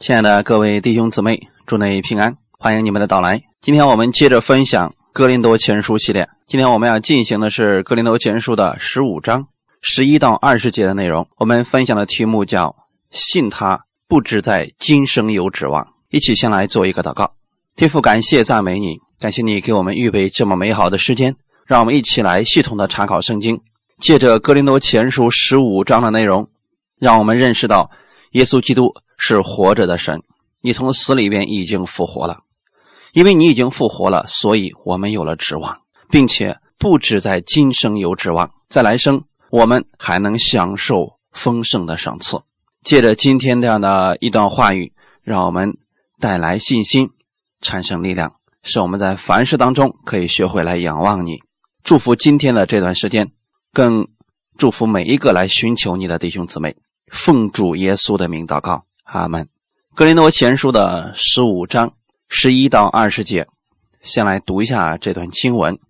亲爱的各位弟兄姊妹，祝你平安，欢迎你们的到来。今天我们接着分享《哥林多前书》系列。今天我们要进行的是《哥林多前书》的十五章十一到二十节的内容。我们分享的题目叫“信他不只在今生有指望”。一起先来做一个祷告。天父，感谢赞美你，感谢你给我们预备这么美好的时间，让我们一起来系统的查考圣经。借着《哥林多前书》十五章的内容，让我们认识到耶稣基督。是活着的神，你从死里边已经复活了，因为你已经复活了，所以我们有了指望，并且不止在今生有指望，在来生我们还能享受丰盛的赏赐。借着今天这样的一段话语，让我们带来信心，产生力量，使我们在凡事当中可以学会来仰望你。祝福今天的这段时间，更祝福每一个来寻求你的弟兄姊妹。奉主耶稣的名祷告。阿门。格林多前书的十五章十一到二十节，先来读一下这段经文。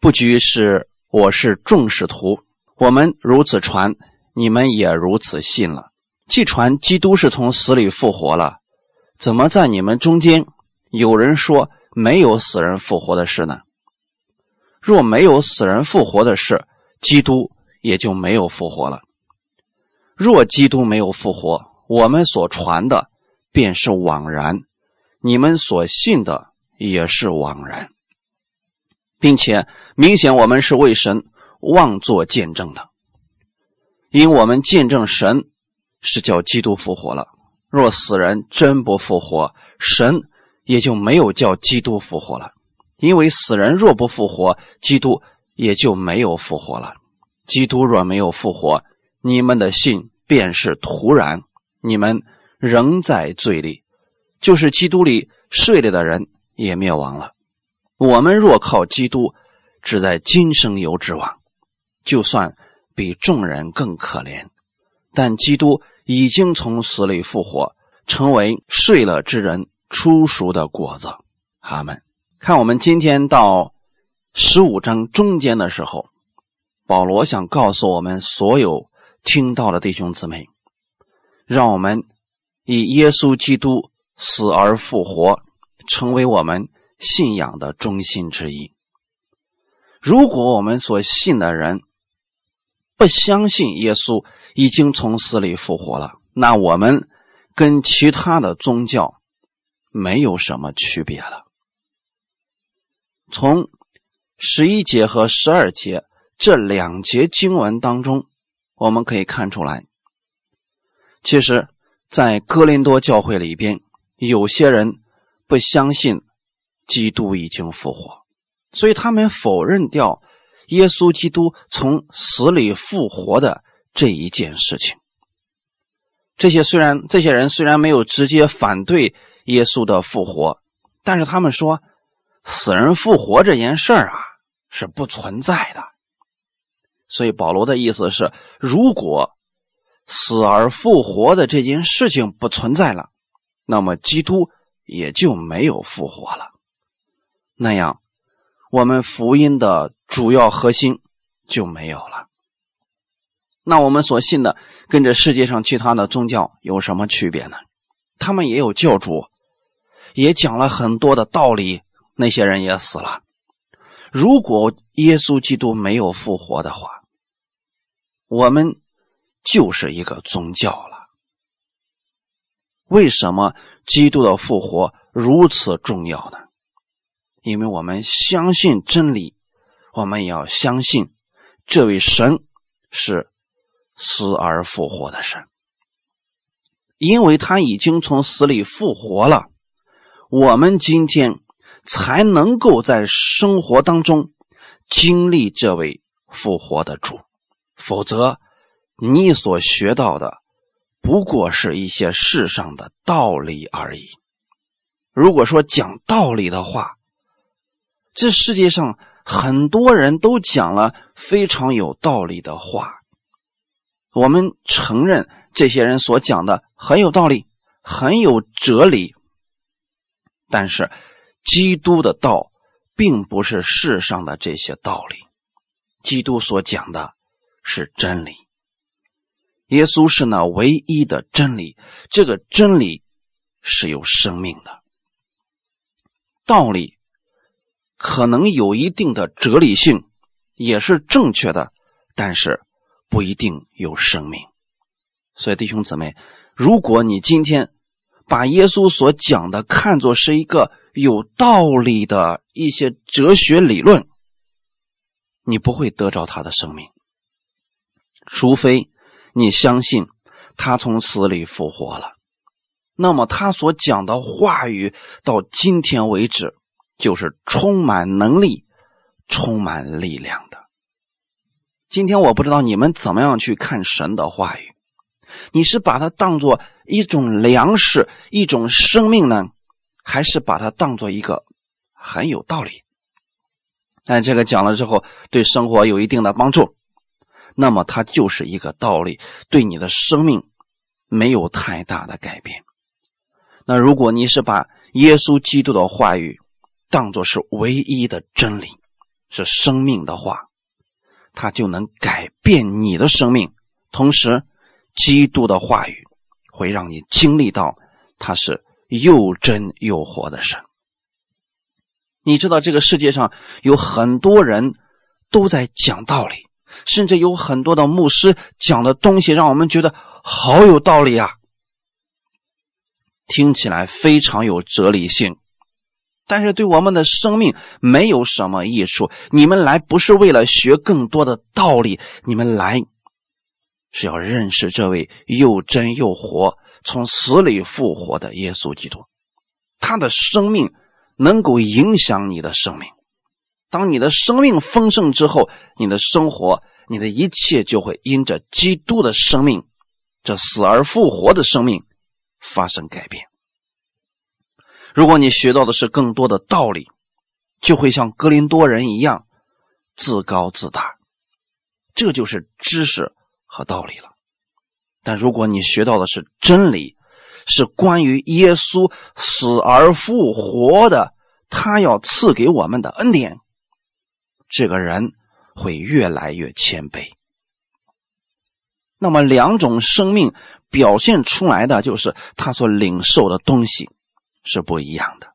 不拘是我是众使徒，我们如此传，你们也如此信了。既传基督是从死里复活了，怎么在你们中间有人说没有死人复活的事呢？若没有死人复活的事，基督也就没有复活了。若基督没有复活，我们所传的便是枉然，你们所信的也是枉然，并且明显我们是为神妄作见证的，因我们见证神是叫基督复活了。若死人真不复活，神也就没有叫基督复活了，因为死人若不复活，基督也就没有复活了。基督若没有复活，你们的信便是徒然。你们仍在罪里，就是基督里睡了的人也灭亡了。我们若靠基督，只在今生有指望，就算比众人更可怜。但基督已经从死里复活，成为睡了之人出熟的果子。阿门。看我们今天到十五章中间的时候，保罗想告诉我们所有听到的弟兄姊妹。让我们以耶稣基督死而复活，成为我们信仰的中心之一。如果我们所信的人不相信耶稣已经从死里复活了，那我们跟其他的宗教没有什么区别了。从十一节和十二节这两节经文当中，我们可以看出来。其实，在哥林多教会里边，有些人不相信基督已经复活，所以他们否认掉耶稣基督从死里复活的这一件事情。这些虽然这些人虽然没有直接反对耶稣的复活，但是他们说死人复活这件事儿啊是不存在的。所以保罗的意思是，如果。死而复活的这件事情不存在了，那么基督也就没有复活了。那样，我们福音的主要核心就没有了。那我们所信的跟这世界上其他的宗教有什么区别呢？他们也有教主，也讲了很多的道理，那些人也死了。如果耶稣基督没有复活的话，我们。就是一个宗教了。为什么基督的复活如此重要呢？因为我们相信真理，我们也要相信这位神是死而复活的神。因为他已经从死里复活了，我们今天才能够在生活当中经历这位复活的主，否则。你所学到的不过是一些世上的道理而已。如果说讲道理的话，这世界上很多人都讲了非常有道理的话，我们承认这些人所讲的很有道理，很有哲理。但是，基督的道并不是世上的这些道理，基督所讲的是真理。耶稣是那唯一的真理，这个真理是有生命的。道理可能有一定的哲理性，也是正确的，但是不一定有生命。所以，弟兄姊妹，如果你今天把耶稣所讲的看作是一个有道理的一些哲学理论，你不会得着他的生命，除非你相信他从死里复活了。那么他所讲的话语到今天为止，就是充满能力、充满力量的。今天我不知道你们怎么样去看神的话语，你是把它当做一种粮食、一种生命呢，还是把它当做一个很有道理？但这个讲了之后，对生活有一定的帮助，那么它就是一个道理，对你的生命没有太大的改变。那如果你是把耶稣基督的话语当作是唯一的真理，是生命的话，它就能改变你的生命。同时，基督的话语会让你经历到他是又真又活的神。你知道这个世界上有很多人都在讲道理，甚至有很多的牧师讲的东西让我们觉得好有道理啊。听起来非常有哲理性，但是对我们的生命没有什么益处。你们来不是为了学更多的道理，你们来是要认识这位又真又活、从死里复活的耶稣基督。他的生命能够影响你的生命。当你的生命丰盛之后，你的生活、你的一切就会因着基督的生命，这死而复活的生命。发生改变。如果你学到的是更多的道理，就会像格林多人一样自高自大，这就是知识和道理了。但如果你学到的是真理，是关于耶稣死而复活的，他要赐给我们的恩典，这个人会越来越谦卑。那么两种生命。表现出来的就是他所领受的东西是不一样的。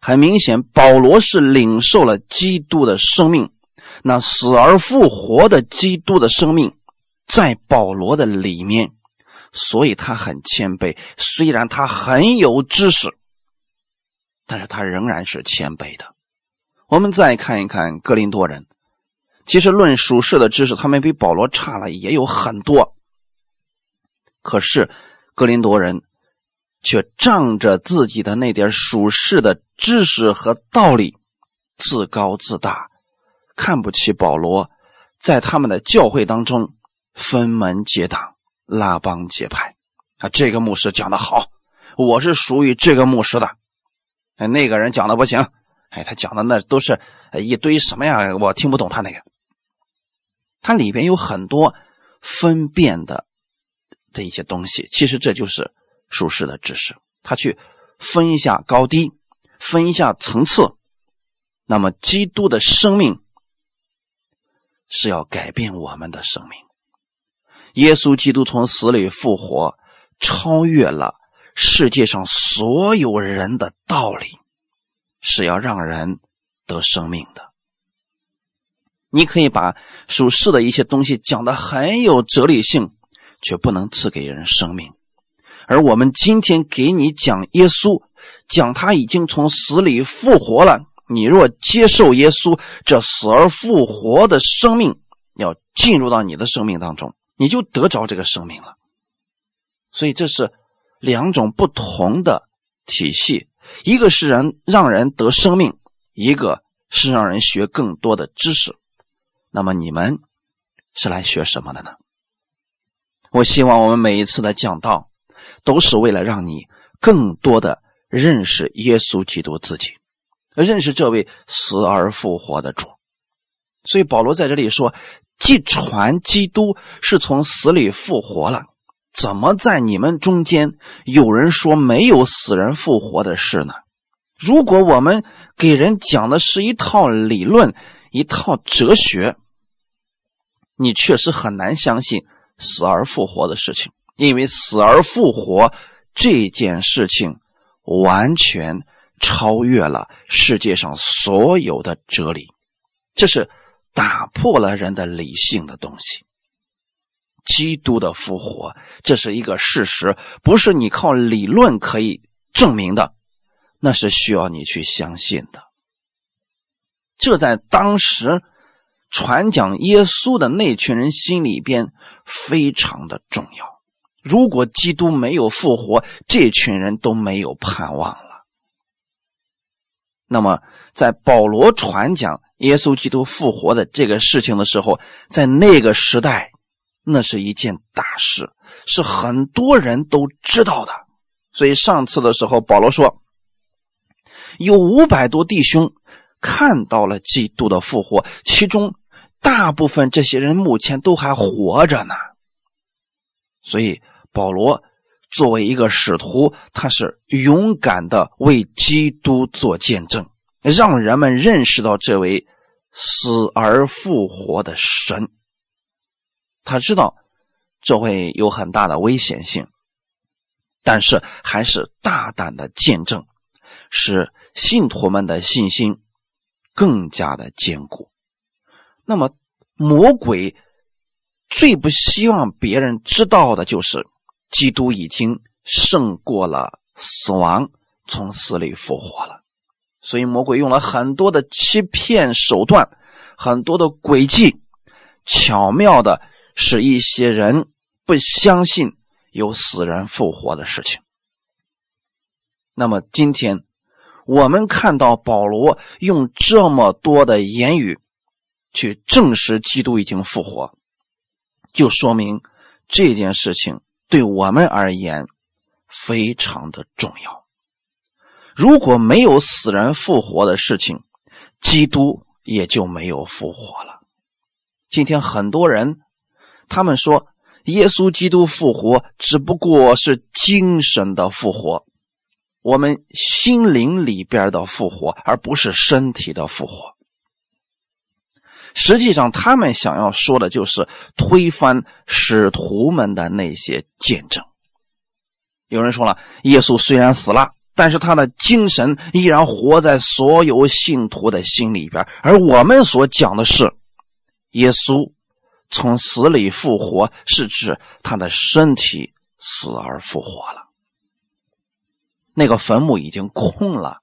很明显，保罗是领受了基督的生命，那死而复活的基督的生命在保罗的里面，所以他很谦卑。虽然他很有知识，但是他仍然是谦卑的。我们再看一看格林多人，其实论属世的知识，他们比保罗差了也有很多。可是，格林多人却仗着自己的那点属世的知识和道理，自高自大，看不起保罗，在他们的教会当中分门结党、拉帮结派。啊，这个牧师讲的好，我是属于这个牧师的。哎，那个人讲的不行，哎，他讲的那都是一堆什么呀？我听不懂他那个。他里边有很多分辨的。的一些东西，其实这就是属实的知识。他去分一下高低，分一下层次。那么，基督的生命是要改变我们的生命。耶稣基督从死里复活，超越了世界上所有人的道理，是要让人得生命的。你可以把属世的一些东西讲的很有哲理性。却不能赐给人生命，而我们今天给你讲耶稣，讲他已经从死里复活了。你若接受耶稣这死而复活的生命，要进入到你的生命当中，你就得着这个生命了。所以这是两种不同的体系，一个是人让人得生命，一个是让人学更多的知识。那么你们是来学什么的呢？我希望我们每一次的讲道，都是为了让你更多的认识耶稣基督自己，认识这位死而复活的主。所以保罗在这里说：“既传基督是从死里复活了，怎么在你们中间有人说没有死人复活的事呢？如果我们给人讲的是一套理论、一套哲学，你确实很难相信。”死而复活的事情，因为死而复活这件事情完全超越了世界上所有的哲理，这是打破了人的理性的东西。基督的复活，这是一个事实，不是你靠理论可以证明的，那是需要你去相信的。这在当时传讲耶稣的那群人心里边非常的重要。如果基督没有复活，这群人都没有盼望了。那么，在保罗传讲耶稣基督复活的这个事情的时候，在那个时代，那是一件大事，是很多人都知道的。所以上次的时候，保罗说，有五百多弟兄看到了基督的复活，其中大部分这些人目前都还活着呢。所以。保罗作为一个使徒，他是勇敢的为基督做见证，让人们认识到这位死而复活的神。他知道这会有很大的危险性，但是还是大胆的见证，使信徒们的信心更加的坚固。那么，魔鬼最不希望别人知道的就是。基督已经胜过了死亡，从死里复活了。所以魔鬼用了很多的欺骗手段，很多的诡计，巧妙的使一些人不相信有死人复活的事情。那么今天我们看到保罗用这么多的言语去证实基督已经复活，就说明这件事情。对我们而言，非常的重要。如果没有死人复活的事情，基督也就没有复活了。今天很多人，他们说耶稣基督复活只不过是精神的复活，我们心灵里边的复活，而不是身体的复活。实际上，他们想要说的就是推翻使徒们的那些见证。有人说了，耶稣虽然死了，但是他的精神依然活在所有信徒的心里边。而我们所讲的是，耶稣从死里复活，是指他的身体死而复活了。那个坟墓已经空了。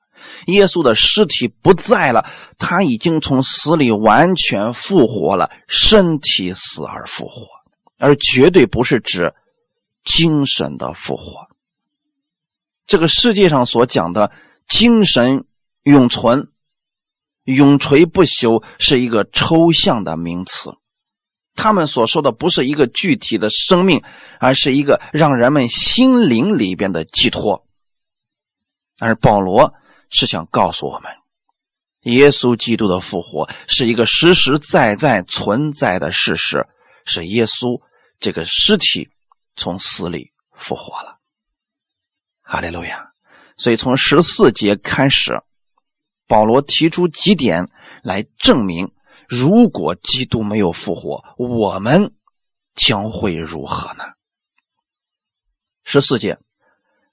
耶稣的尸体不在了，他已经从死里完全复活了，身体死而复活，而绝对不是指精神的复活。这个世界上所讲的精神永存、永垂不朽，是一个抽象的名词。他们所说的不是一个具体的生命，而是一个让人们心灵里边的寄托。而保罗。是想告诉我们，耶稣基督的复活是一个实实在在存在的事实，是耶稣这个尸体从死里复活了。哈利路亚！所以从十四节开始，保罗提出几点来证明，如果基督没有复活，我们将会如何呢？十四节，《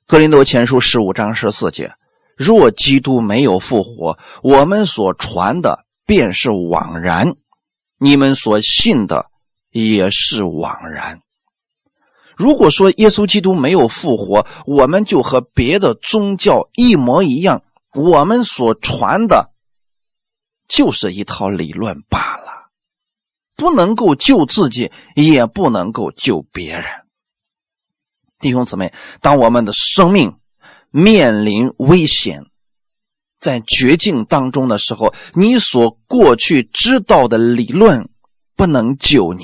格林多前书》十五章十四节。若基督没有复活，我们所传的便是枉然，你们所信的也是枉然。如果说耶稣基督没有复活，我们就和别的宗教一模一样，我们所传的就是一套理论罢了，不能够救自己，也不能够救别人。弟兄姊妹，当我们的生命。面临危险，在绝境当中的时候，你所过去知道的理论不能救你，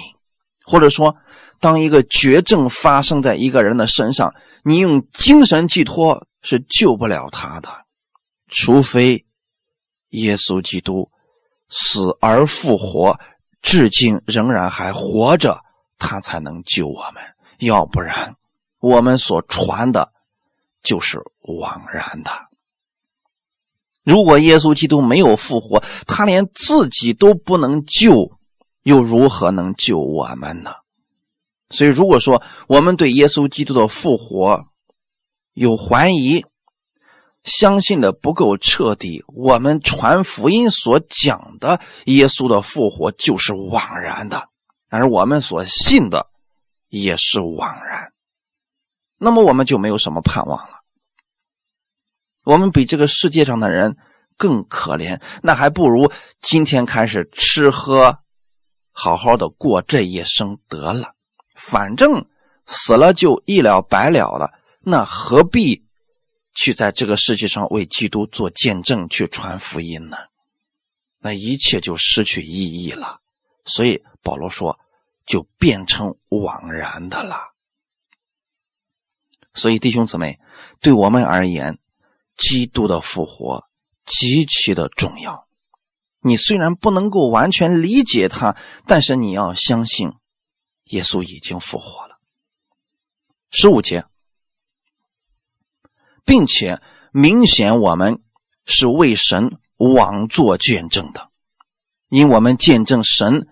或者说，当一个绝症发生在一个人的身上，你用精神寄托是救不了他的，除非耶稣基督死而复活，至今仍然还活着，他才能救我们。要不然，我们所传的。就是枉然的。如果耶稣基督没有复活，他连自己都不能救，又如何能救我们呢？所以，如果说我们对耶稣基督的复活有怀疑，相信的不够彻底，我们传福音所讲的耶稣的复活就是枉然的，而我们所信的也是枉然。那么我们就没有什么盼望了。我们比这个世界上的人更可怜，那还不如今天开始吃喝，好好的过这一生得了。反正死了就一了百了了，那何必去在这个世界上为基督做见证、去传福音呢？那一切就失去意义了。所以保罗说，就变成枉然的了。所以，弟兄姊妹，对我们而言，基督的复活极其的重要。你虽然不能够完全理解他，但是你要相信，耶稣已经复活了。十五节，并且明显我们是为神枉做见证的，因我们见证神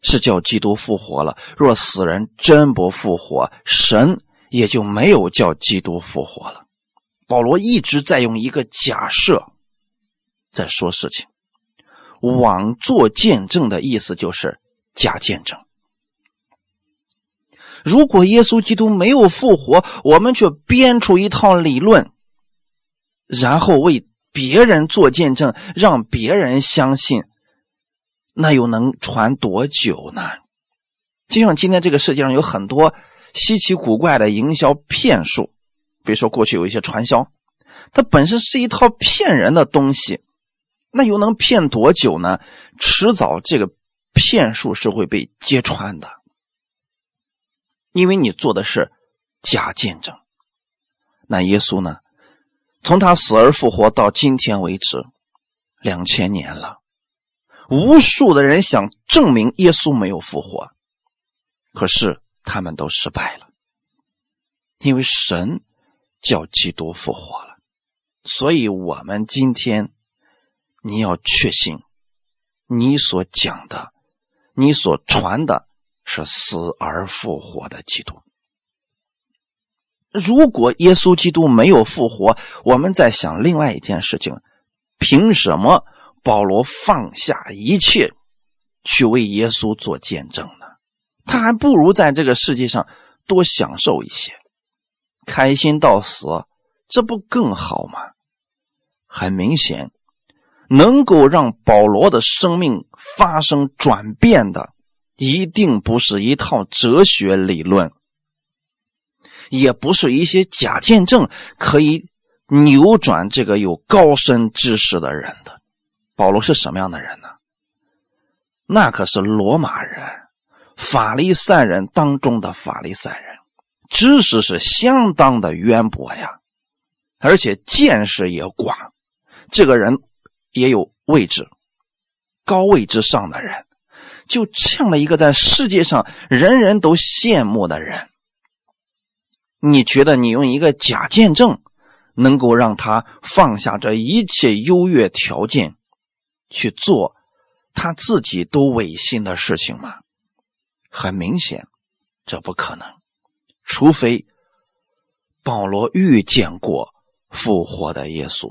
是叫基督复活了。若死人真不复活，神。也就没有叫基督复活了。保罗一直在用一个假设在说事情，枉做见证的意思就是假见证。如果耶稣基督没有复活，我们却编出一套理论，然后为别人做见证，让别人相信，那又能传多久呢？就像今天这个世界上有很多。稀奇古怪的营销骗术，比如说过去有一些传销，它本身是一套骗人的东西，那又能骗多久呢？迟早这个骗术是会被揭穿的，因为你做的是假见证。那耶稣呢？从他死而复活到今天为止，两千年了，无数的人想证明耶稣没有复活，可是。他们都失败了，因为神叫基督复活了，所以我们今天你要确信，你所讲的、你所传的是死而复活的基督。如果耶稣基督没有复活，我们在想另外一件事情：凭什么保罗放下一切去为耶稣做见证呢？他还不如在这个世界上多享受一些，开心到死，这不更好吗？很明显，能够让保罗的生命发生转变的，一定不是一套哲学理论，也不是一些假见证可以扭转这个有高深知识的人的。保罗是什么样的人呢？那可是罗马人。法利赛人当中的法利赛人，知识是相当的渊博呀，而且见识也广。这个人也有位置，高位之上的人，就这样的一个在世界上人人都羡慕的人，你觉得你用一个假见证，能够让他放下这一切优越条件，去做他自己都违心的事情吗？很明显，这不可能，除非保罗遇见过复活的耶稣，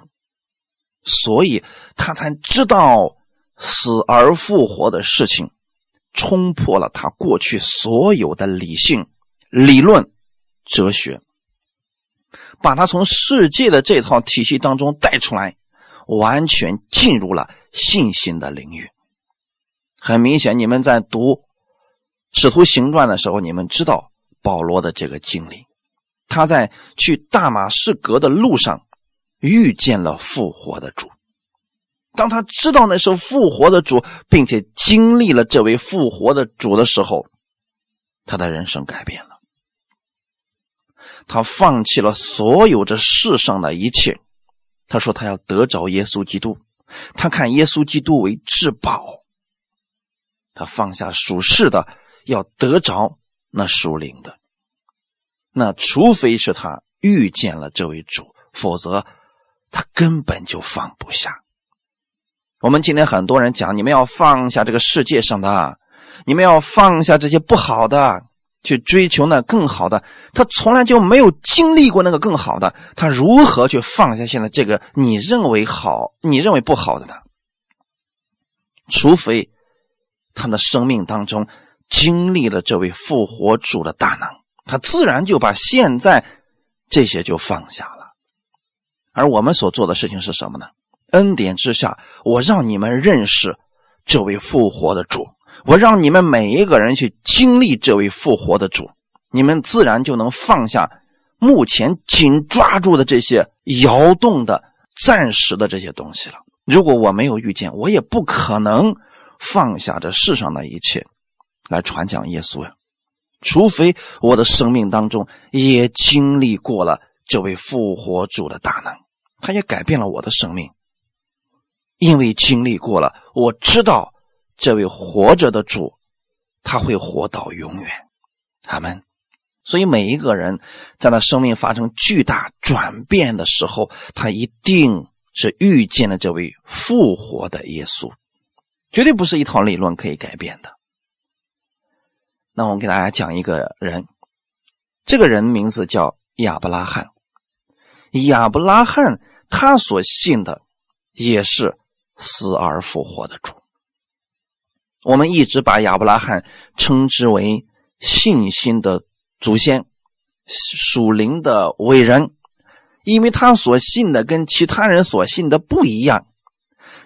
所以他才知道死而复活的事情，冲破了他过去所有的理性、理论、哲学，把他从世界的这套体系当中带出来，完全进入了信心的领域。很明显，你们在读。使徒行传的时候，你们知道保罗的这个经历，他在去大马士革的路上遇见了复活的主。当他知道那是复活的主，并且经历了这位复活的主的时候，他的人生改变了。他放弃了所有这世上的一切，他说他要得着耶稣基督，他看耶稣基督为至宝，他放下属世的。要得着那属灵的，那除非是他遇见了这位主，否则他根本就放不下。我们今天很多人讲，你们要放下这个世界上的，你们要放下这些不好的，去追求那更好的，他从来就没有经历过那个更好的，他如何去放下现在这个你认为好、你认为不好的呢？除非他的生命当中经历了这位复活主的大能，他自然就把现在这些就放下了。而我们所做的事情是什么呢？恩典之下，我让你们认识这位复活的主。我让你们每一个人去经历这位复活的主，你们自然就能放下目前紧抓住的这些摇动的、暂时的这些东西了。如果我没有遇见，我也不可能放下这世上的一切来传讲耶稣呀。除非我的生命当中也经历过了这位复活主的大能，他也改变了我的生命。因为经历过了，我知道。这位活着的主，他会活到永远，他们。所以每一个人在他生命发生巨大转变的时候，他一定是遇见了这位复活的耶稣，绝对不是一套理论可以改变的。那我给大家讲一个人，这个人名字叫亚伯拉罕。亚伯拉罕他所信的也是死而复活的主。我们一直把亚伯拉罕称之为信心的祖先、属灵的伟人，因为他所信的跟其他人所信的不一样。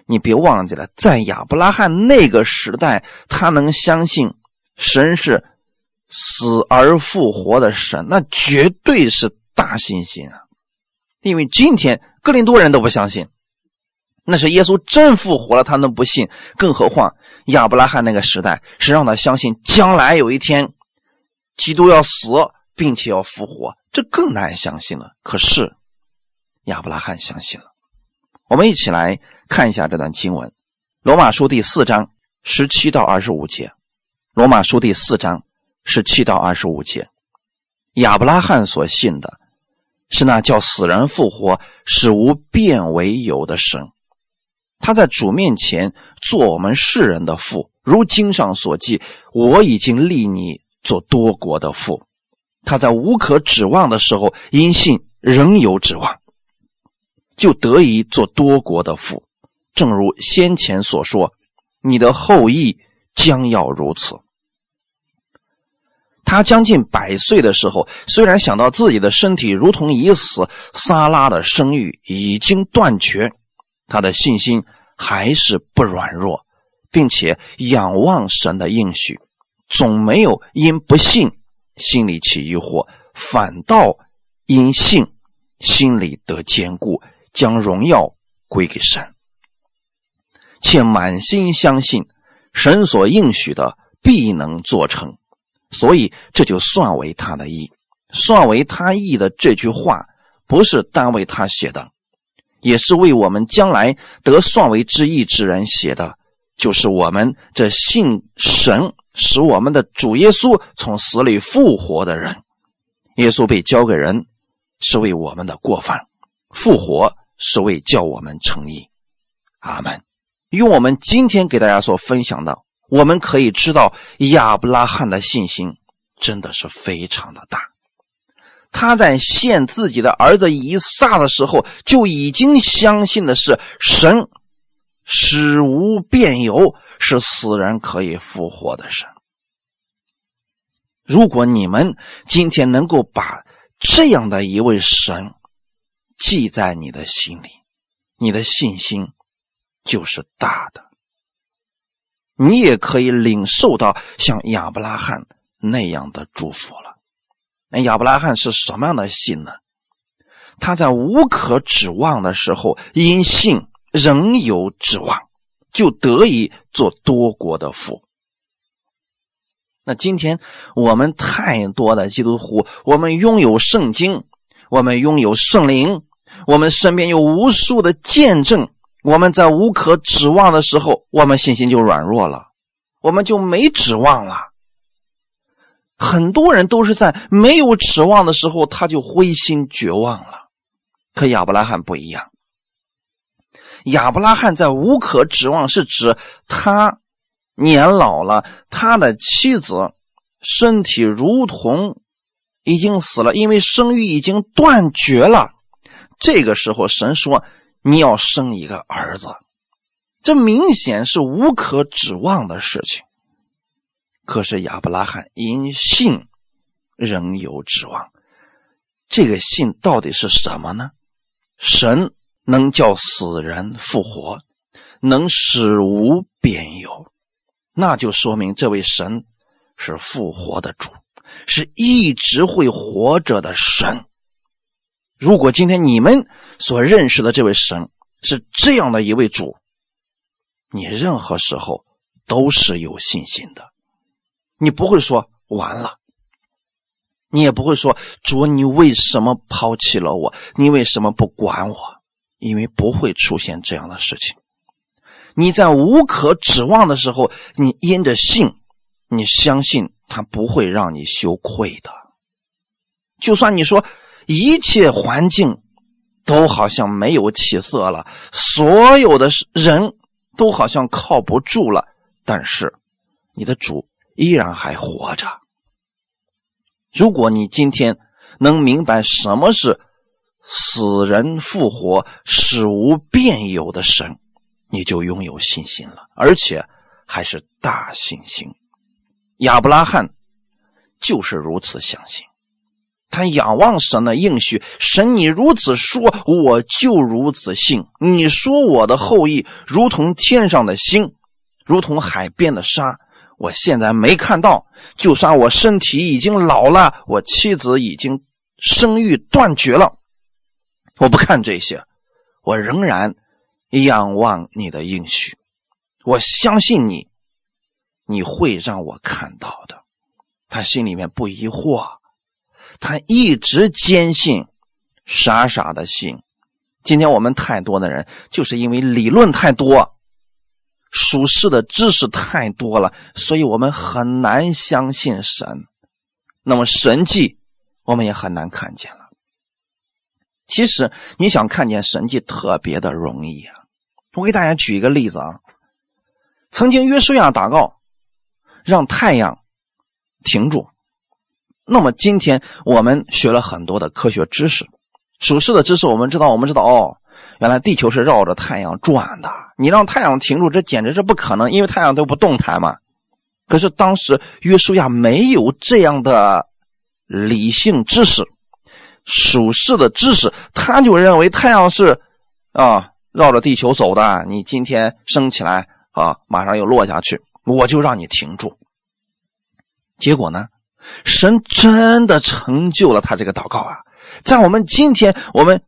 你别忘记了，在亚伯拉罕那个时代，他能相信神是死而复活的神，那绝对是大信心啊！因为今天哥林多人都不相信。那是耶稣真复活了，他能不信？更何况亚伯拉罕那个时代是让他相信将来有一天，基督要死并且要复活，这更难相信了。可是亚伯拉罕相信了。我们一起来看一下这段经文，《罗马书》第四章十七到二十五节，《罗马书》第四章十七到二十五节，亚伯拉罕所信的是那叫死人复活、使无变为有的神。他在主面前做我们世人的父，如经上所记：“我已经立你做多国的父。”他在无可指望的时候，因信仍有指望，就得以做多国的父。正如先前所说：“你的后裔将要如此。”他将近百岁的时候，虽然想到自己的身体如同已死，撒拉的生育已经断绝。他的信心还是不软弱，并且仰望神的应许，总没有因不信心里起疑惑，反倒因信心里得坚固，将荣耀归给神，且满心相信神所应许的必能做成，所以这就算为他的意，算为他意的这句话，不是单为他写的。也是为我们将来得算为之意之人写的，就是我们这信神使我们的主耶稣从死里复活的人。耶稣被交给人，是为我们的过犯；复活是为叫我们成义。阿门。用我们今天给大家所分享的，我们可以知道亚伯拉罕的信心真的是非常的大。他在献自己的儿子以撒的时候，就已经相信的是神使无变有，是死人可以复活的神。如果你们今天能够把这样的一位神记在你的心里，你的信心就是大的，你也可以领受到像亚伯拉罕那样的祝福了。亚伯拉罕是什么样的信呢？他在无可指望的时候，因信仍有指望，就得以做多国的父。那今天我们太多的基督徒，我们拥有圣经，我们拥有圣灵，我们身边有无数的见证。我们在无可指望的时候，我们信心就软弱了，我们就没指望了。很多人都是在没有指望的时候，他就灰心绝望了。可亚伯拉罕不一样，亚伯拉罕在无可指望，是指他年老了，他的妻子身体如同已经死了，因为生育已经断绝了。这个时候，神说你要生一个儿子，这明显是无可指望的事情。可是亚伯拉罕因信仍有指望。这个信到底是什么呢？神能叫死人复活，能使无变有，那就说明这位神是复活的主，是一直会活着的神。如果今天你们所认识的这位神是这样的一位主，你任何时候都是有信心的，你不会说完了。你也不会说主，你为什么抛弃了我？你为什么不管我？因为不会出现这样的事情。你在无可指望的时候，你因着信，你相信他不会让你羞愧的。就算你说一切环境都好像没有起色了，所有的人都好像靠不住了，但是你的主依然还活着。如果你今天能明白什么是死人复活、使无变有的神，你就拥有信心了，而且还是大信心。亚伯拉罕就是如此相信，他仰望神的应许，神你如此说，我就如此信。你说我的后裔如同天上的星，如同海边的沙。我现在没看到，就算我身体已经老了，我妻子已经生育断绝了，我不看这些，我仍然仰望你的应许，我相信你，你会让我看到的。他心里面不疑惑，他一直坚信，傻傻的信。今天我们太多的人，就是因为理论太多。属世的知识太多了，所以我们很难相信神。那么神迹，我们也很难看见了。其实你想看见神迹，特别的容易啊！我给大家举一个例子啊。曾经约书亚祷告，让太阳停住。那么今天我们学了很多的科学知识，属世的知识，我们知道，我们知道哦。原来地球是绕着太阳转的，你让太阳停住，这简直是不可能，因为太阳都不动弹嘛。可是当时约书亚没有这样的理性知识、属世的知识，他就认为太阳是啊绕着地球走的。你今天升起来啊，马上又落下去，我就让你停住。结果呢，神真的成就了他这个祷告啊！在我们今天，我们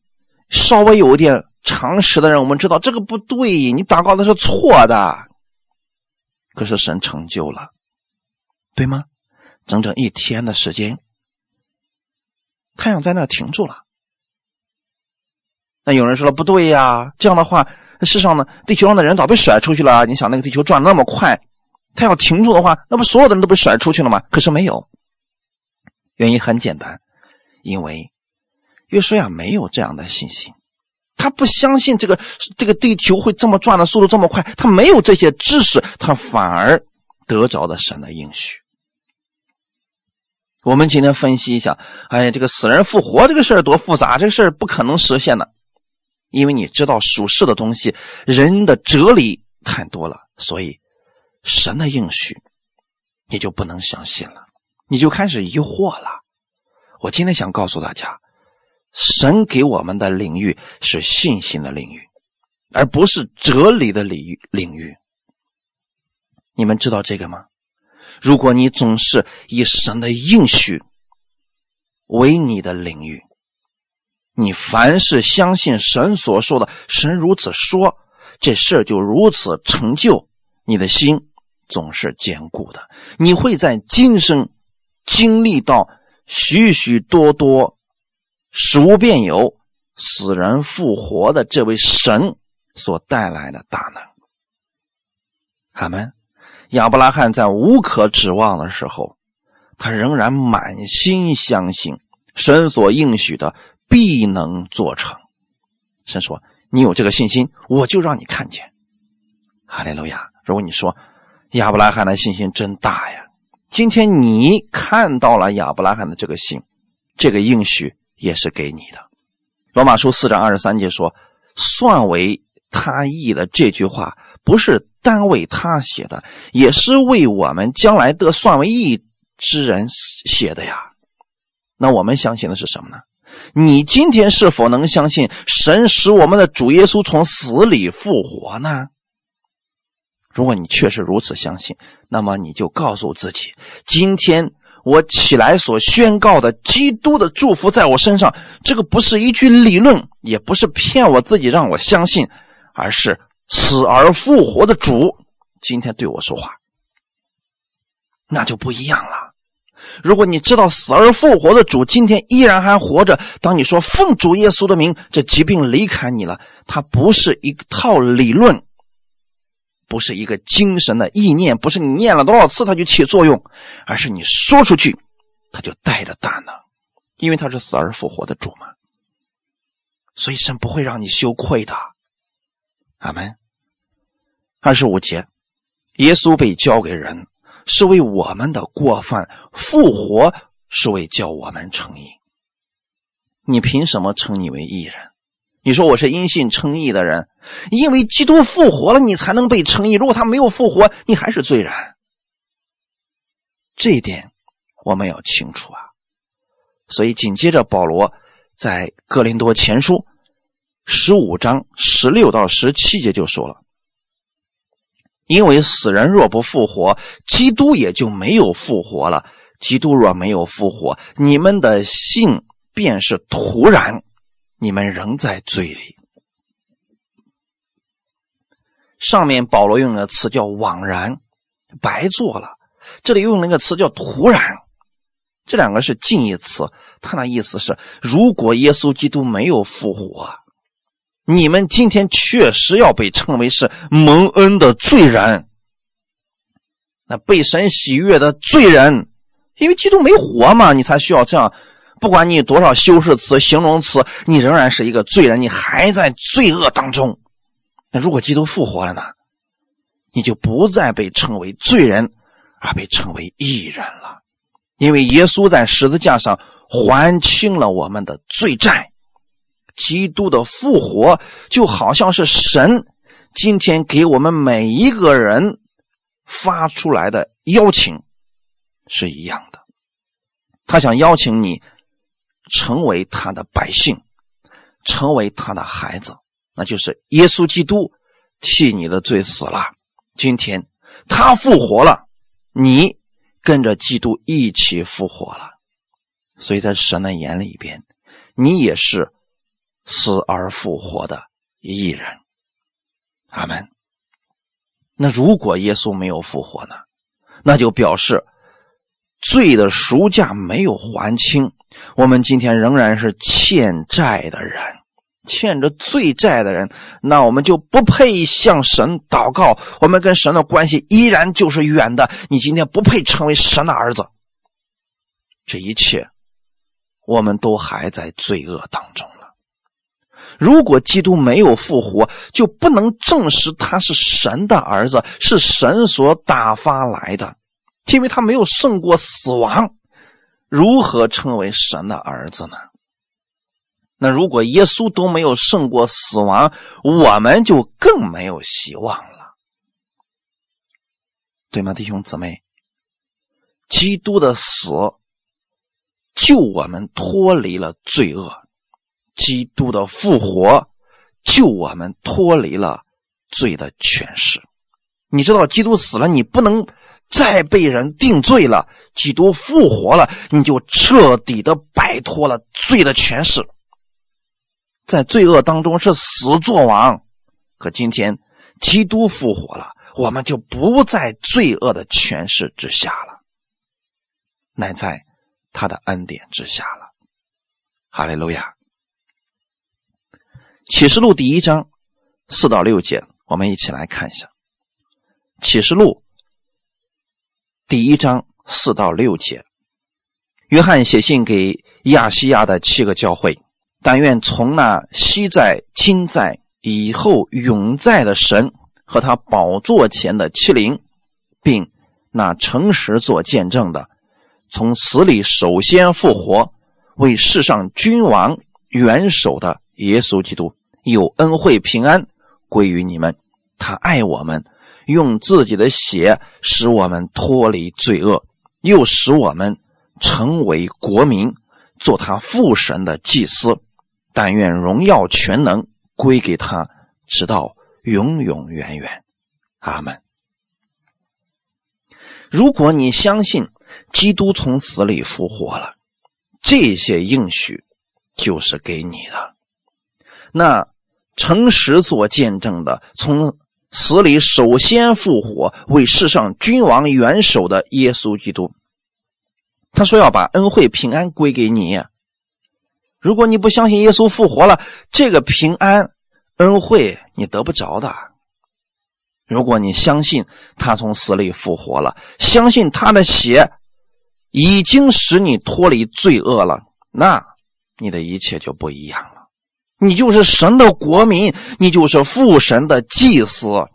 稍微有一点。常识的人，我们知道这个不对，你祷告的是错的。可是神成就了，对吗？整整一天的时间，太阳在那停住了。那有人说了不对呀，这样的话，世上呢，地球上的人早被甩出去了。你想那个地球转那么快，它要停住的话，那不所有的人都被甩出去了吗？可是没有，原因很简单，因为约书亚没有这样的信心。他不相信这个这个地球会这么转的速度这么快，他没有这些知识，他反而得着了神的应许。我们今天分析一下，哎，这个死人复活这个事儿多复杂，这个事儿不可能实现的，因为你知道属世的东西，人的哲理太多了，所以神的应许你就不能相信了，你就开始疑惑了。我今天想告诉大家。神给我们的领域是信心的领域，而不是哲理的领域。领域，你们知道这个吗？如果你总是以神的应许为你的领域，你凡是相信神所说的，神如此说，这事就如此成就。你的心总是坚固的，你会在今生经历到许许多多。使无变有，死人复活的这位神所带来的大能。阿门。亚伯拉罕在无可指望的时候，他仍然满心相信神所应许的必能做成。神说：“你有这个信心，我就让你看见。”哈利路亚。如果你说亚伯拉罕的信心真大呀，今天你看到了亚伯拉罕的这个信，这个应许也是给你的。罗马书四章二十三节说：“算为他意的这句话，不是单为他写的，也是为我们将来得算为义之人写的呀。”那我们相信的是什么呢？你今天是否能相信神使我们的主耶稣从死里复活呢？如果你确实如此相信，那么你就告诉自己：今天我起来所宣告的基督的祝福在我身上，这个不是一句理论，也不是骗我自己让我相信，而是死而复活的主今天对我说话，那就不一样了。如果你知道死而复活的主今天依然还活着，当你说奉主耶稣的名，这疾病离开你了，它不是一套理论。不是一个精神的意念，不是你念了多少次它就起作用，而是你说出去，它就带着大能，因为他是死而复活的主嘛。所以神不会让你羞愧的。阿门。二十五节，耶稣被交给人，是为我们的过犯；复活是为叫我们成义。你凭什么称你为义人？你说我是因信称义的人。因为基督复活了，你才能被称义。如果他没有复活，你还是罪人。这一点我们要清楚啊。所以紧接着保罗在哥林多前书十五章十六到十七节就说了：“因为死人若不复活，基督也就没有复活了。基督若没有复活，你们的信便是徒然，你们仍在罪里。”上面保罗用的词叫枉然，白做了。这里用了一个词叫突然，这两个是近义词。他那意思是，如果耶稣基督没有复活，你们今天确实要被称为是蒙恩的罪人，那被神喜悦的罪人，因为基督没活嘛，你才需要这样。不管你多少修饰词、形容词，你仍然是一个罪人，你还在罪恶当中。那如果基督复活了呢？你就不再被称为罪人，而被称为义人了，因为耶稣在十字架上还清了我们的罪债。基督的复活就好像是神今天给我们每一个人发出来的邀请是一样的，他想邀请你成为他的百姓，成为他的孩子。那就是耶稣基督替你的罪死了，今天他复活了，你跟着基督一起复活了，所以在神的眼里边，你也是死而复活的艺人。阿门。那如果耶稣没有复活呢？那就表示罪的赎价没有还清，我们今天仍然是欠债的人。欠着罪债的人，那我们就不配向神祷告。我们跟神的关系依然就是远的。你今天不配成为神的儿子。这一切，我们都还在罪恶当中了。如果基督没有复活，就不能证实他是神的儿子，是神所打发来的，因为他没有胜过死亡，如何称为神的儿子呢？那如果耶稣都没有胜过死亡，我们就更没有希望了，对吗，弟兄姊妹？基督的死救我们脱离了罪恶，基督的复活救我们脱离了罪的权势。你知道，基督死了，你不能再被人定罪了；基督复活了，你就彻底的摆脱了罪的权势。在罪恶当中是死作王，可今天基督复活了，我们就不在罪恶的权势之下了，乃在他的恩典之下了。哈利路亚！启示录第一章四到六节，我们一起来看一下。启示录第一章四到六节，约翰写信给亚细亚的七个教会。但愿从那昔在、今在、以后永在的神和他宝座前的七灵，并那诚实做见证的，从死里首先复活，为世上君王元首的耶稣基督，有恩惠平安归于你们。他爱我们，用自己的血使我们脱离罪恶，又使我们成为国民，做他父神的祭司。但愿荣耀全能归给他，直到永永远远。阿门。如果你相信基督从死里复活了，这些应许就是给你的。那诚实做见证的，从死里首先复活，为世上君王元首的耶稣基督，他说要把恩惠平安归给你。如果你不相信耶稣复活了，这个平安恩惠你得不着的。如果你相信他从死里复活了，相信他的血已经使你脱离罪恶了，那你的一切就不一样了。你就是神的国民，你就是父神的祭司，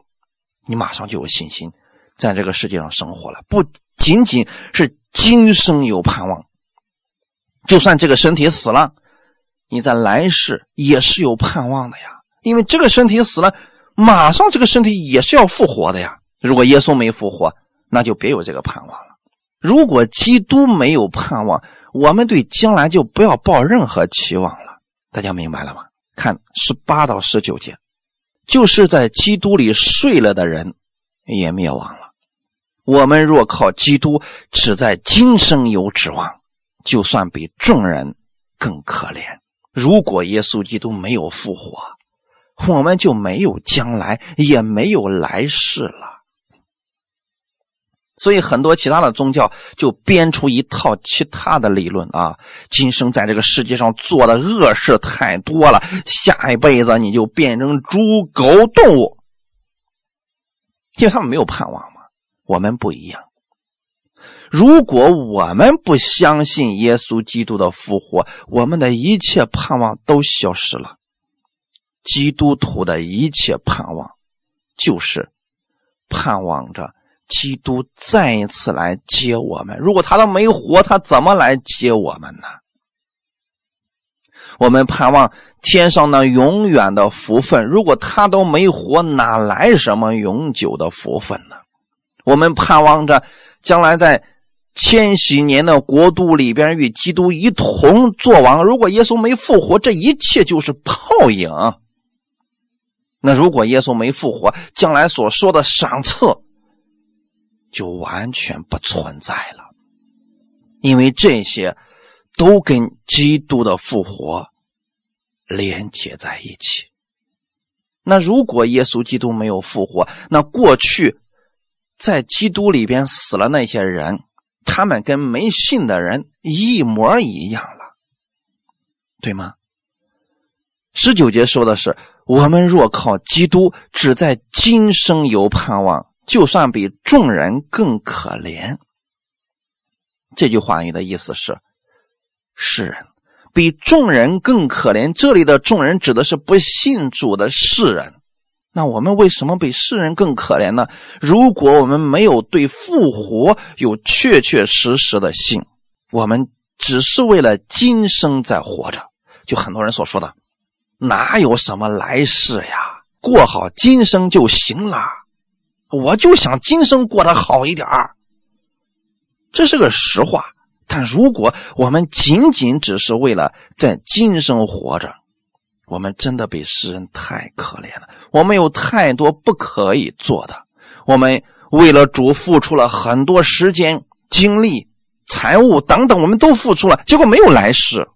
你马上就有信心在这个世界上生活了。不仅仅是今生有盼望，就算这个身体死了，你在来世也是有盼望的呀。因为这个身体死了。马上这个身体也是要复活的呀！如果耶稣没复活，那就别有这个盼望了。如果基督没有盼望，我们对将来就不要抱任何期望了。大家明白了吗？看十八到十九节，就是在基督里睡了的人也灭亡了。我们若靠基督只在今生有指望，就算比众人更可怜。如果耶稣基督没有复活，我们就没有将来，也没有来世了。所以很多其他的宗教就编出一套其他的理论啊，今生在这个世界上做的恶事太多了，下一辈子你就变成猪、狗、动物，因为他们没有盼望嘛。我们不一样，如果我们不相信耶稣基督的复活，我们的一切盼望都消失了。基督徒的一切盼望，就是盼望着基督再一次来接我们。如果他都没活，他怎么来接我们呢？我们盼望天上那永远的福分。如果他都没活，哪来什么永久的福分呢？我们盼望着将来在千禧年的国度里边与基督一同作王。如果耶稣没复活，这一切就是泡影。那如果耶稣没复活，将来所说的赏赐就完全不存在了，因为这些都跟基督的复活连接在一起。那如果耶稣基督没有复活，那过去在基督里边死了那些人，他们跟没信的人一模一样了，对吗？十九节说的是。我们若靠基督，只在今生有盼望，就算比众人更可怜。这句话语的意思是，世人比众人更可怜。这里的众人指的是不信主的世人。那我们为什么比世人更可怜呢？如果我们没有对复活有确确实实的信，我们只是为了今生在活着，就很多人所说的。哪有什么来世呀？过好今生就行了。我就想今生过得好一点儿这是个实话。但如果我们仅仅只是为了在今生活着，我们真的比世人太可怜了。我们有太多不可以做的。我们为了主付出了很多时间、精力、财物等等，我们都付出了，结果没有来世。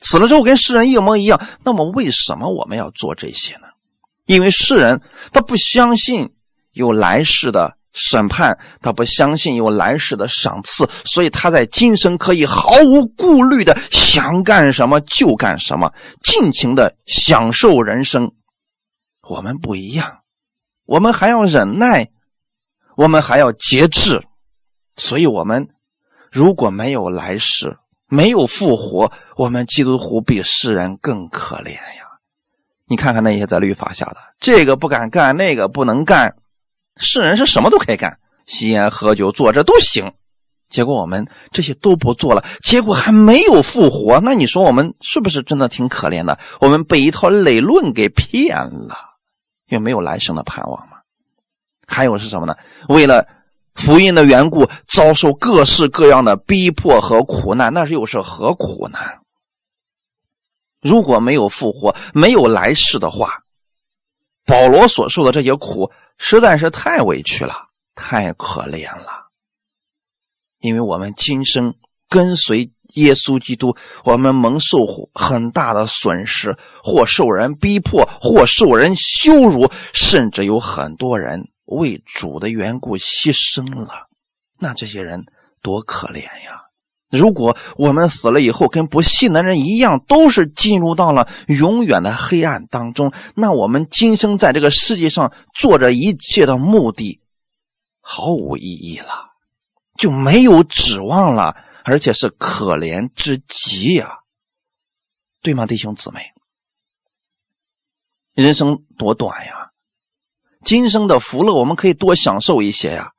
死了之后跟世人一模一样，那么为什么我们要做这些呢？因为世人他不相信有来世的审判，他不相信有来世的赏赐，所以他在今生可以毫无顾虑的想干什么就干什么，尽情的享受人生。我们不一样，我们还要忍耐，我们还要节制，所以我们如果没有来世。没有复活，我们基督徒比世人更可怜呀！你看看那些在律法下的，这个不敢干，那个不能干，世人是什么都可以干，吸烟、喝酒、做这都行。结果我们这些都不做了，结果还没有复活。那你说我们是不是真的挺可怜的？我们被一套理论给骗了，也没有来生的盼望吗？还有是什么呢？为了福音的缘故，遭受各式各样的逼迫和苦难，那又是何苦呢？如果没有复活，没有来世的话，保罗所受的这些苦实在是太委屈了，太可怜了。因为我们今生跟随耶稣基督，我们蒙受很大的损失，或受人逼迫，或受人羞辱，甚至有很多人为主的缘故牺牲了。那这些人多可怜呀！如果我们死了以后跟不信的人一样，都是进入到了永远的黑暗当中，那我们今生在这个世界上做着一切的目的，毫无意义了。就没有指望了，而且是可怜之极呀，对吗，弟兄姊妹？人生多短呀，今生的福乐我们可以多享受一些呀。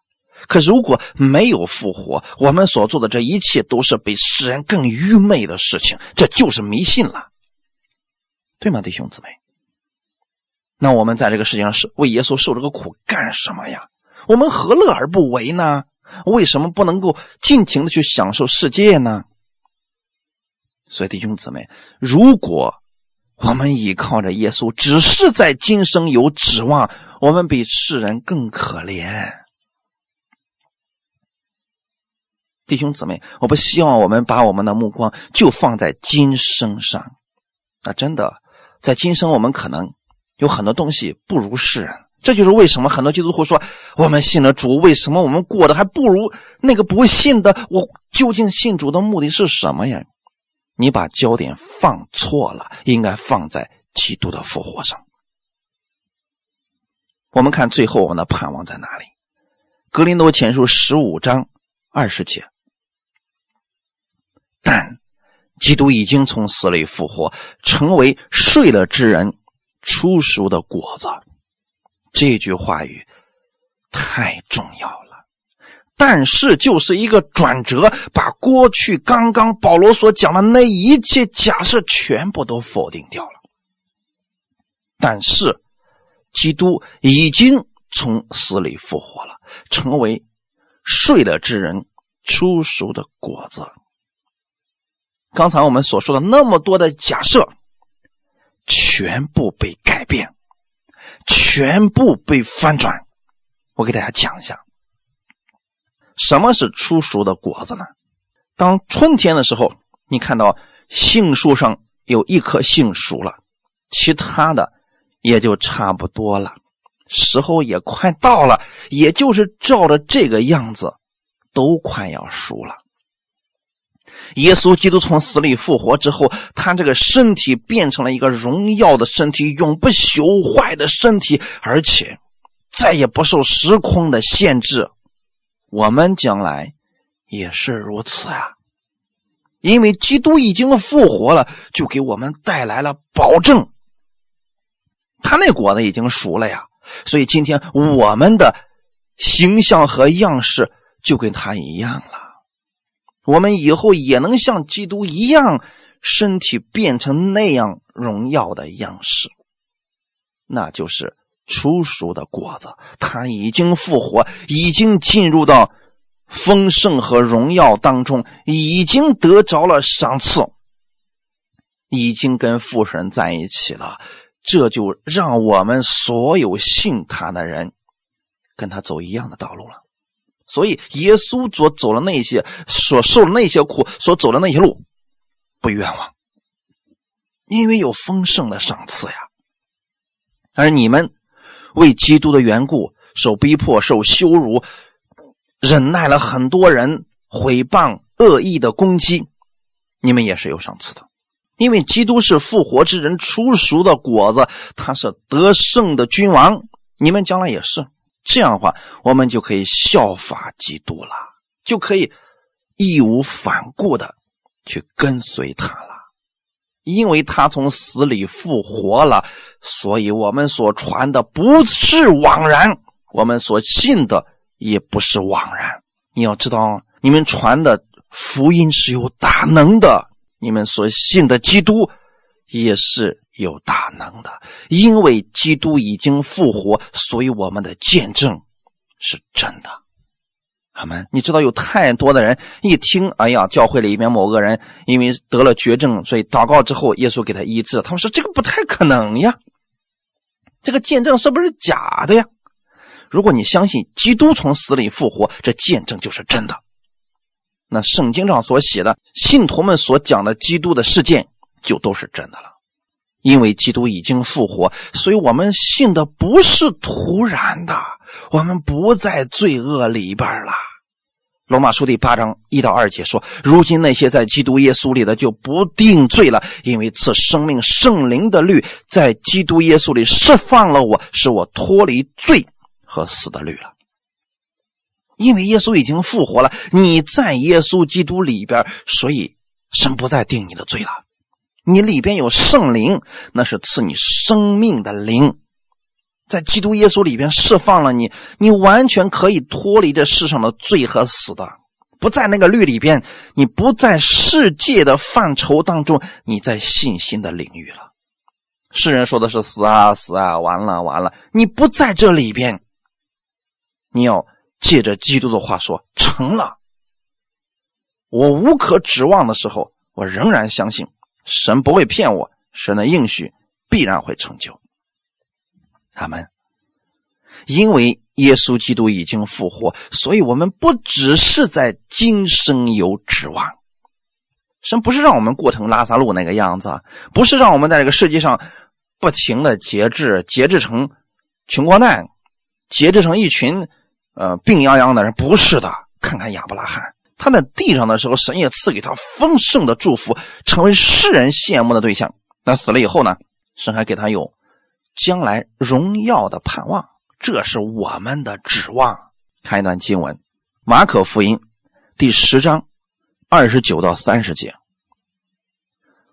可如果没有复活，我们所做的这一切都是比世人更愚昧的事情，这就是迷信了，对吗，弟兄姊妹？那我们在这个世界上是为耶稣受这个苦干什么呀？我们何乐而不为呢？为什么不能够尽情的去享受世界呢？所以弟兄姊妹，如果我们依靠着耶稣，只是在今生有指望，我们比世人更可怜。弟兄姊妹，我不希望我们把我们的目光就放在今生上。那真的，在今生我们可能有很多东西不如世人。这就是为什么很多基督徒说我们信了主，为什么我们过得还不如那个不信的？我究竟信主的目的是什么呀？你把焦点放错了，应该放在基督的复活上。我们看最后我们的盼望在哪里？格林多前书十五章二十节，但基督已经从死里复活，成为睡了之人出熟的果子。这句话语太重要了，但是就是一个转折，把过去刚刚保罗所讲的那一切假设全部都否定掉了。但是，基督已经从死里复活了，成为睡了之人出熟的果子。刚才我们所说的那么多的假设，全部被改变。全部被翻转，我给大家讲一下，什么是出熟的果子呢？当春天的时候，你看到杏树上有一颗杏熟了，其他的也就差不多了，时候也快到了，也就是照着这个样子，都快要熟了。耶稣基督从死里复活之后，他这个身体变成了一个荣耀的身体，永不朽坏的身体，而且再也不受时空的限制。我们将来也是如此啊！因为基督已经复活了，就给我们带来了保证。他那果子已经熟了呀，所以今天我们的形象和样式就跟他一样了。我们以后也能像基督一样，身体变成那样荣耀的样式，那就是出熟的果子。他已经复活，已经进入到丰盛和荣耀当中，已经得着了赏赐，已经跟父神在一起了。这就让我们所有信他的人，跟他走一样的道路了。所以，耶稣所走的那些，所受的那些苦，所走的那些路，不冤枉，因为有丰盛的赏赐呀。而你们为基督的缘故受逼迫、受羞辱，忍耐了很多人毁谤、恶意的攻击，你们也是有赏赐的，因为基督是复活之人出熟的果子，他是得胜的君王，你们将来也是。这样的话，我们就可以效法基督了，就可以义无反顾的去跟随他了。因为他从死里复活了，所以我们所传的不是枉然，我们所信的也不是枉然。你要知道，你们传的福音是有大能的，你们所信的基督也是有大能的。因为基督已经复活，所以我们的见证是真的。阿门。你知道有太多的人一听，哎呀，教会里面某个人因为得了绝症，所以祷告之后，耶稣给他医治。他们说这个不太可能呀，这个见证是不是假的呀？如果你相信基督从死里复活，这见证就是真的。那圣经上所写的信徒们所讲的基督的事件，就都是真的了。因为基督已经复活，所以我们信的不是突然的，我们不在罪恶里边了。罗马书第八章一到二节说：“如今那些在基督耶稣里的就不定罪了，因为赐生命圣灵的律在基督耶稣里释放了我，使我脱离罪。”和死的律了，因为耶稣已经复活了，你在耶稣基督里边，所以神不再定你的罪了。你里边有圣灵，那是赐你生命的灵，在基督耶稣里边释放了你，你完全可以脱离这世上的罪和死的，不在那个律里边，你不在世界的范畴当中，你在信心的领域了。世人说的是死啊死啊，完了完了，你不在这里边。你要借着基督的话说成了，我无可指望的时候，我仍然相信神不会骗我，神的应许必然会成就。他们因为耶稣基督已经复活，所以我们不只是在今生有指望。神不是让我们过成拉萨路那个样子，不是让我们在这个世界上不停的节制，节制成穷光蛋，节制成一群。呃，病殃殃的人不是的。看看亚伯拉罕，他在地上的时候，神也赐给他丰盛的祝福，成为世人羡慕的对象。那死了以后呢？神还给他有将来荣耀的盼望，这是我们的指望。看一段经文，《马可福音》第十章二十九到三十节，《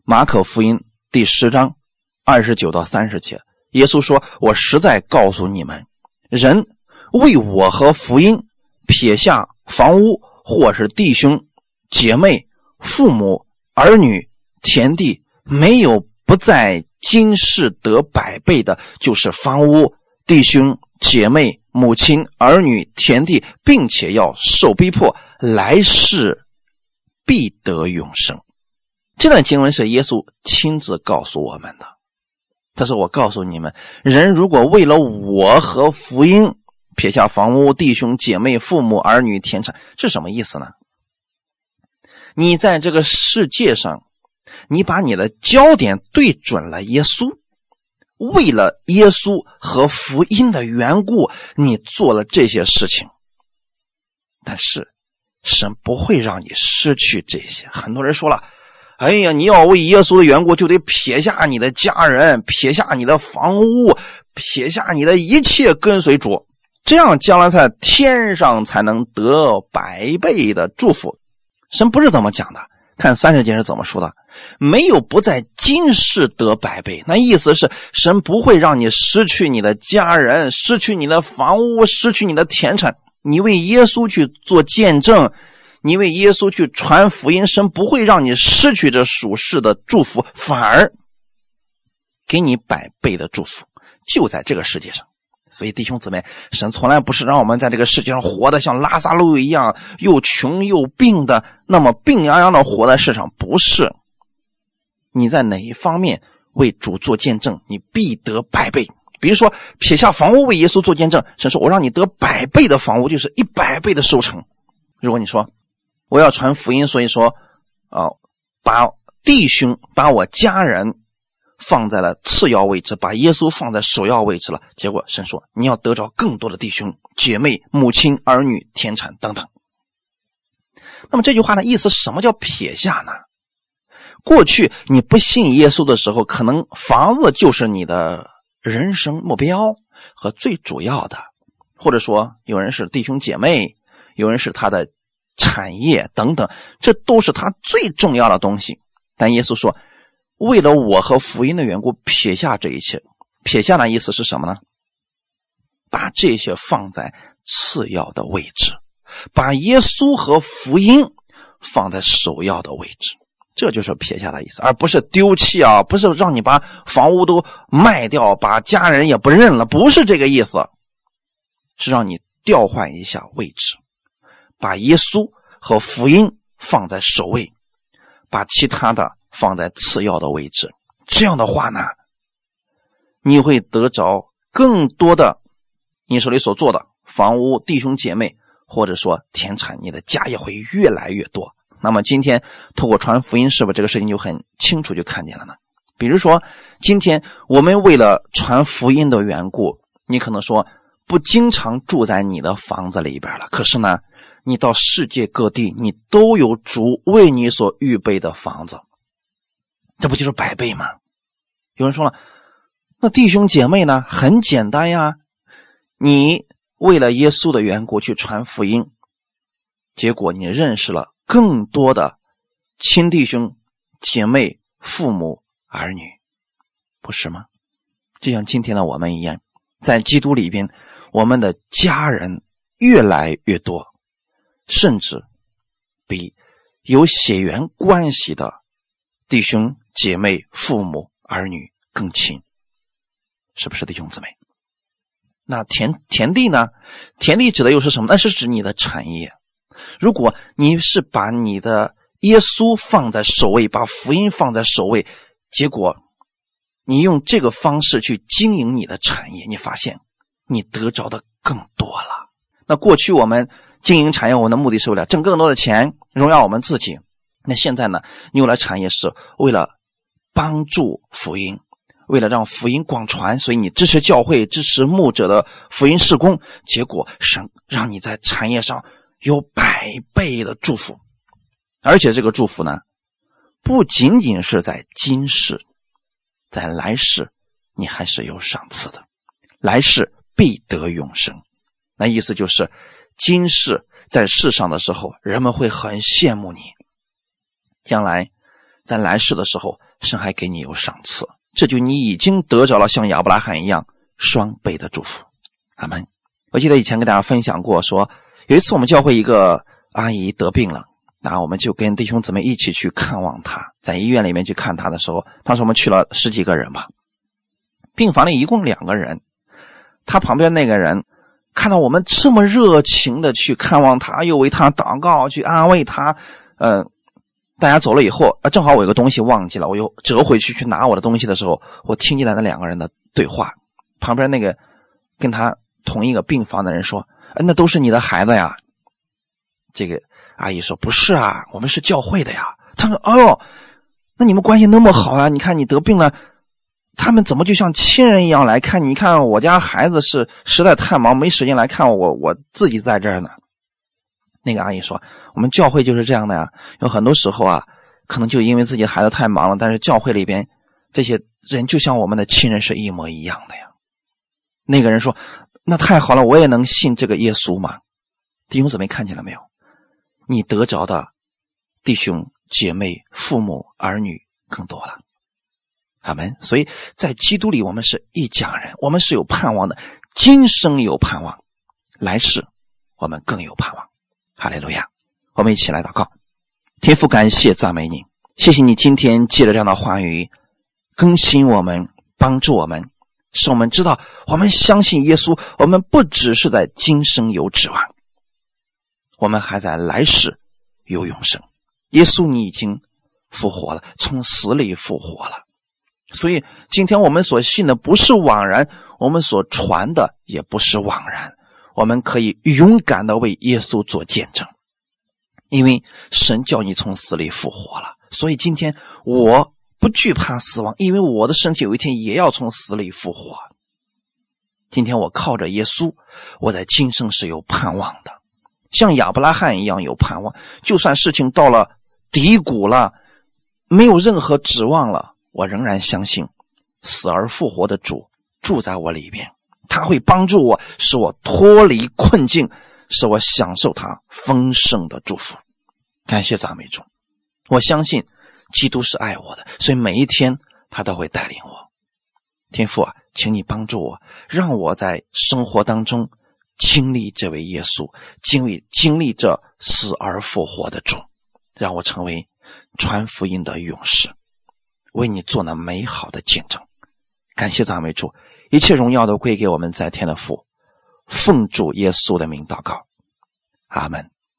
马可福音》第十章二十九到三十节，耶稣说：“我实在告诉你们，人。”为我和福音撇下房屋，或是弟兄姐妹、父母儿女、田地，没有不在今世得百倍的，就是房屋、弟兄姐妹、母亲儿女、田地，并且要受逼迫，来世必得永生。这段经文是耶稣亲自告诉我们的。他说：“我告诉你们，人如果为了我和福音，撇下房屋、弟兄姐妹、父母儿女、田产，是什么意思呢？你在这个世界上，你把你的焦点对准了耶稣，为了耶稣和福音的缘故，你做了这些事情。但是，神不会让你失去这些。很多人说了：“哎呀，你要为耶稣的缘故，就得撇下你的家人，撇下你的房屋，撇下你的一切，跟随主。”这样，将来在天上才能得百倍的祝福。神不是这么讲的，看三十节是怎么说的：没有不在今世得百倍。那意思是，神不会让你失去你的家人，失去你的房屋，失去你的田产。你为耶稣去做见证，你为耶稣去传福音，神不会让你失去这属世的祝福，反而给你百倍的祝福，就在这个世界上。所以，弟兄姊妹，神从来不是让我们在这个世界上活得像拉萨路一样又穷又病的，那么病殃殃的活在世上。不是，你在哪一方面为主做见证，你必得百倍。比如说，撇下房屋为耶稣做见证，神说：“我让你得百倍的房屋，就是一百倍的收成。”如果你说我要传福音，所以说啊，把弟兄、把我家人。放在了次要位置，把耶稣放在首要位置了。结果神说：“你要得着更多的弟兄姐妹、母亲、儿女、田产等等。”那么这句话的意思，什么叫撇下呢？过去你不信耶稣的时候，可能房子就是你的人生目标和最主要的，或者说有人是弟兄姐妹，有人是他的产业等等，这都是他最重要的东西。但耶稣说。为了我和福音的缘故，撇下这一切。撇下的意思是什么呢？把这些放在次要的位置，把耶稣和福音放在首要的位置，这就是撇下的意思，而不是丢弃啊，不是让你把房屋都卖掉，把家人也不认了，不是这个意思，是让你调换一下位置，把耶稣和福音放在首位，把其他的放在次要的位置。这样的话呢，你会得着更多的你手里所做的房屋、弟兄姐妹，或者说田产，你的家也会越来越多。那么今天透过传福音，是不是这个事情就很清楚就看见了呢？比如说，今天我们为了传福音的缘故，你可能说不经常住在你的房子里边了，可是呢，你到世界各地，你都有主为你所预备的房子，这不就是百倍吗？有人说了，那弟兄姐妹呢？很简单呀，你为了耶稣的缘故去传福音，结果你认识了更多的亲弟兄姐妹、父母儿女，不是吗？就像今天的我们一样，在基督里边，我们的家人越来越多，甚至比有血缘关系的弟兄姐妹、父母儿女。更亲，是不是弟兄姊妹？那田田地呢？田地指的又是什么？那是指你的产业。如果你是把你的耶稣放在首位，把福音放在首位，结果你用这个方式去经营你的产业，你发现你得着的更多了。那过去我们经营产业，我们的目的是为了挣更多的钱，荣耀我们自己。那现在呢？你有了产业是为了帮助福音。为了让福音广传，所以你支持教会、支持牧者的福音事工，结果神让你在产业上有百倍的祝福，而且这个祝福呢，不仅仅是在今世，在来世你还是有赏赐的，来世必得永生。那意思就是，今世在世上的时候，人们会很羡慕你；将来在来世的时候，神还给你有赏赐。这就你已经得着了像亚伯拉罕一样双倍的祝福，阿门。我记得以前跟大家分享过，说有一次我们教会一个阿姨得病了，那我们就跟弟兄姊妹一起去看望她，在医院里面去看她的时候，当时我们去了十几个人吧，病房里一共两个人，她旁边那个人看到我们这么热情的去看望他，又为他祷告，去安慰他，嗯。大家走了以后，啊，正好我有个东西忘记了，我又折回去去拿我的东西的时候，我听见了那两个人的对话。旁边那个跟他同一个病房的人说：“哎，那都是你的孩子呀。”这个阿姨说：“不是啊，我们是教会的呀。”他说：“哦，那你们关系那么好啊？你看你得病了，他们怎么就像亲人一样来看你？你看我家孩子是实在太忙，没时间来看我，我自己在这儿呢。”那个阿姨说：“我们教会就是这样的呀，有很多时候啊，可能就因为自己孩子太忙了，但是教会里边这些人就像我们的亲人是一模一样的呀。”那个人说：“那太好了，我也能信这个耶稣吗？”弟兄姊妹看见了没有？你得着的弟兄姐妹、父母儿女更多了，阿门。所以在基督里，我们是一家人，我们是有盼望的，今生有盼望，来世我们更有盼望。哈利路亚！我们一起来祷告，天父，感谢赞美你，谢谢你今天借着这样的话语更新我们，帮助我们，使我们知道，我们相信耶稣，我们不只是在今生有指望，我们还在来世有永生。耶稣，你已经复活了，从死里复活了，所以今天我们所信的不是枉然，我们所传的也不是枉然。我们可以勇敢的为耶稣做见证，因为神叫你从死里复活了，所以今天我不惧怕死亡，因为我的身体有一天也要从死里复活。今天我靠着耶稣，我在今生是有盼望的，像亚伯拉罕一样有盼望。就算事情到了低谷了，没有任何指望了，我仍然相信死而复活的主住在我里边。他会帮助我，使我脱离困境，使我享受他丰盛的祝福。感谢赞美主，我相信基督是爱我的，所以每一天他都会带领我。天父啊，请你帮助我，让我在生活当中经历这位耶稣，经历经历这死而复活的主，让我成为传福音的勇士，为你做那美好的见证。感谢赞美主，一切荣耀都归给我们在天的父，奉主耶稣的名祷告，阿门。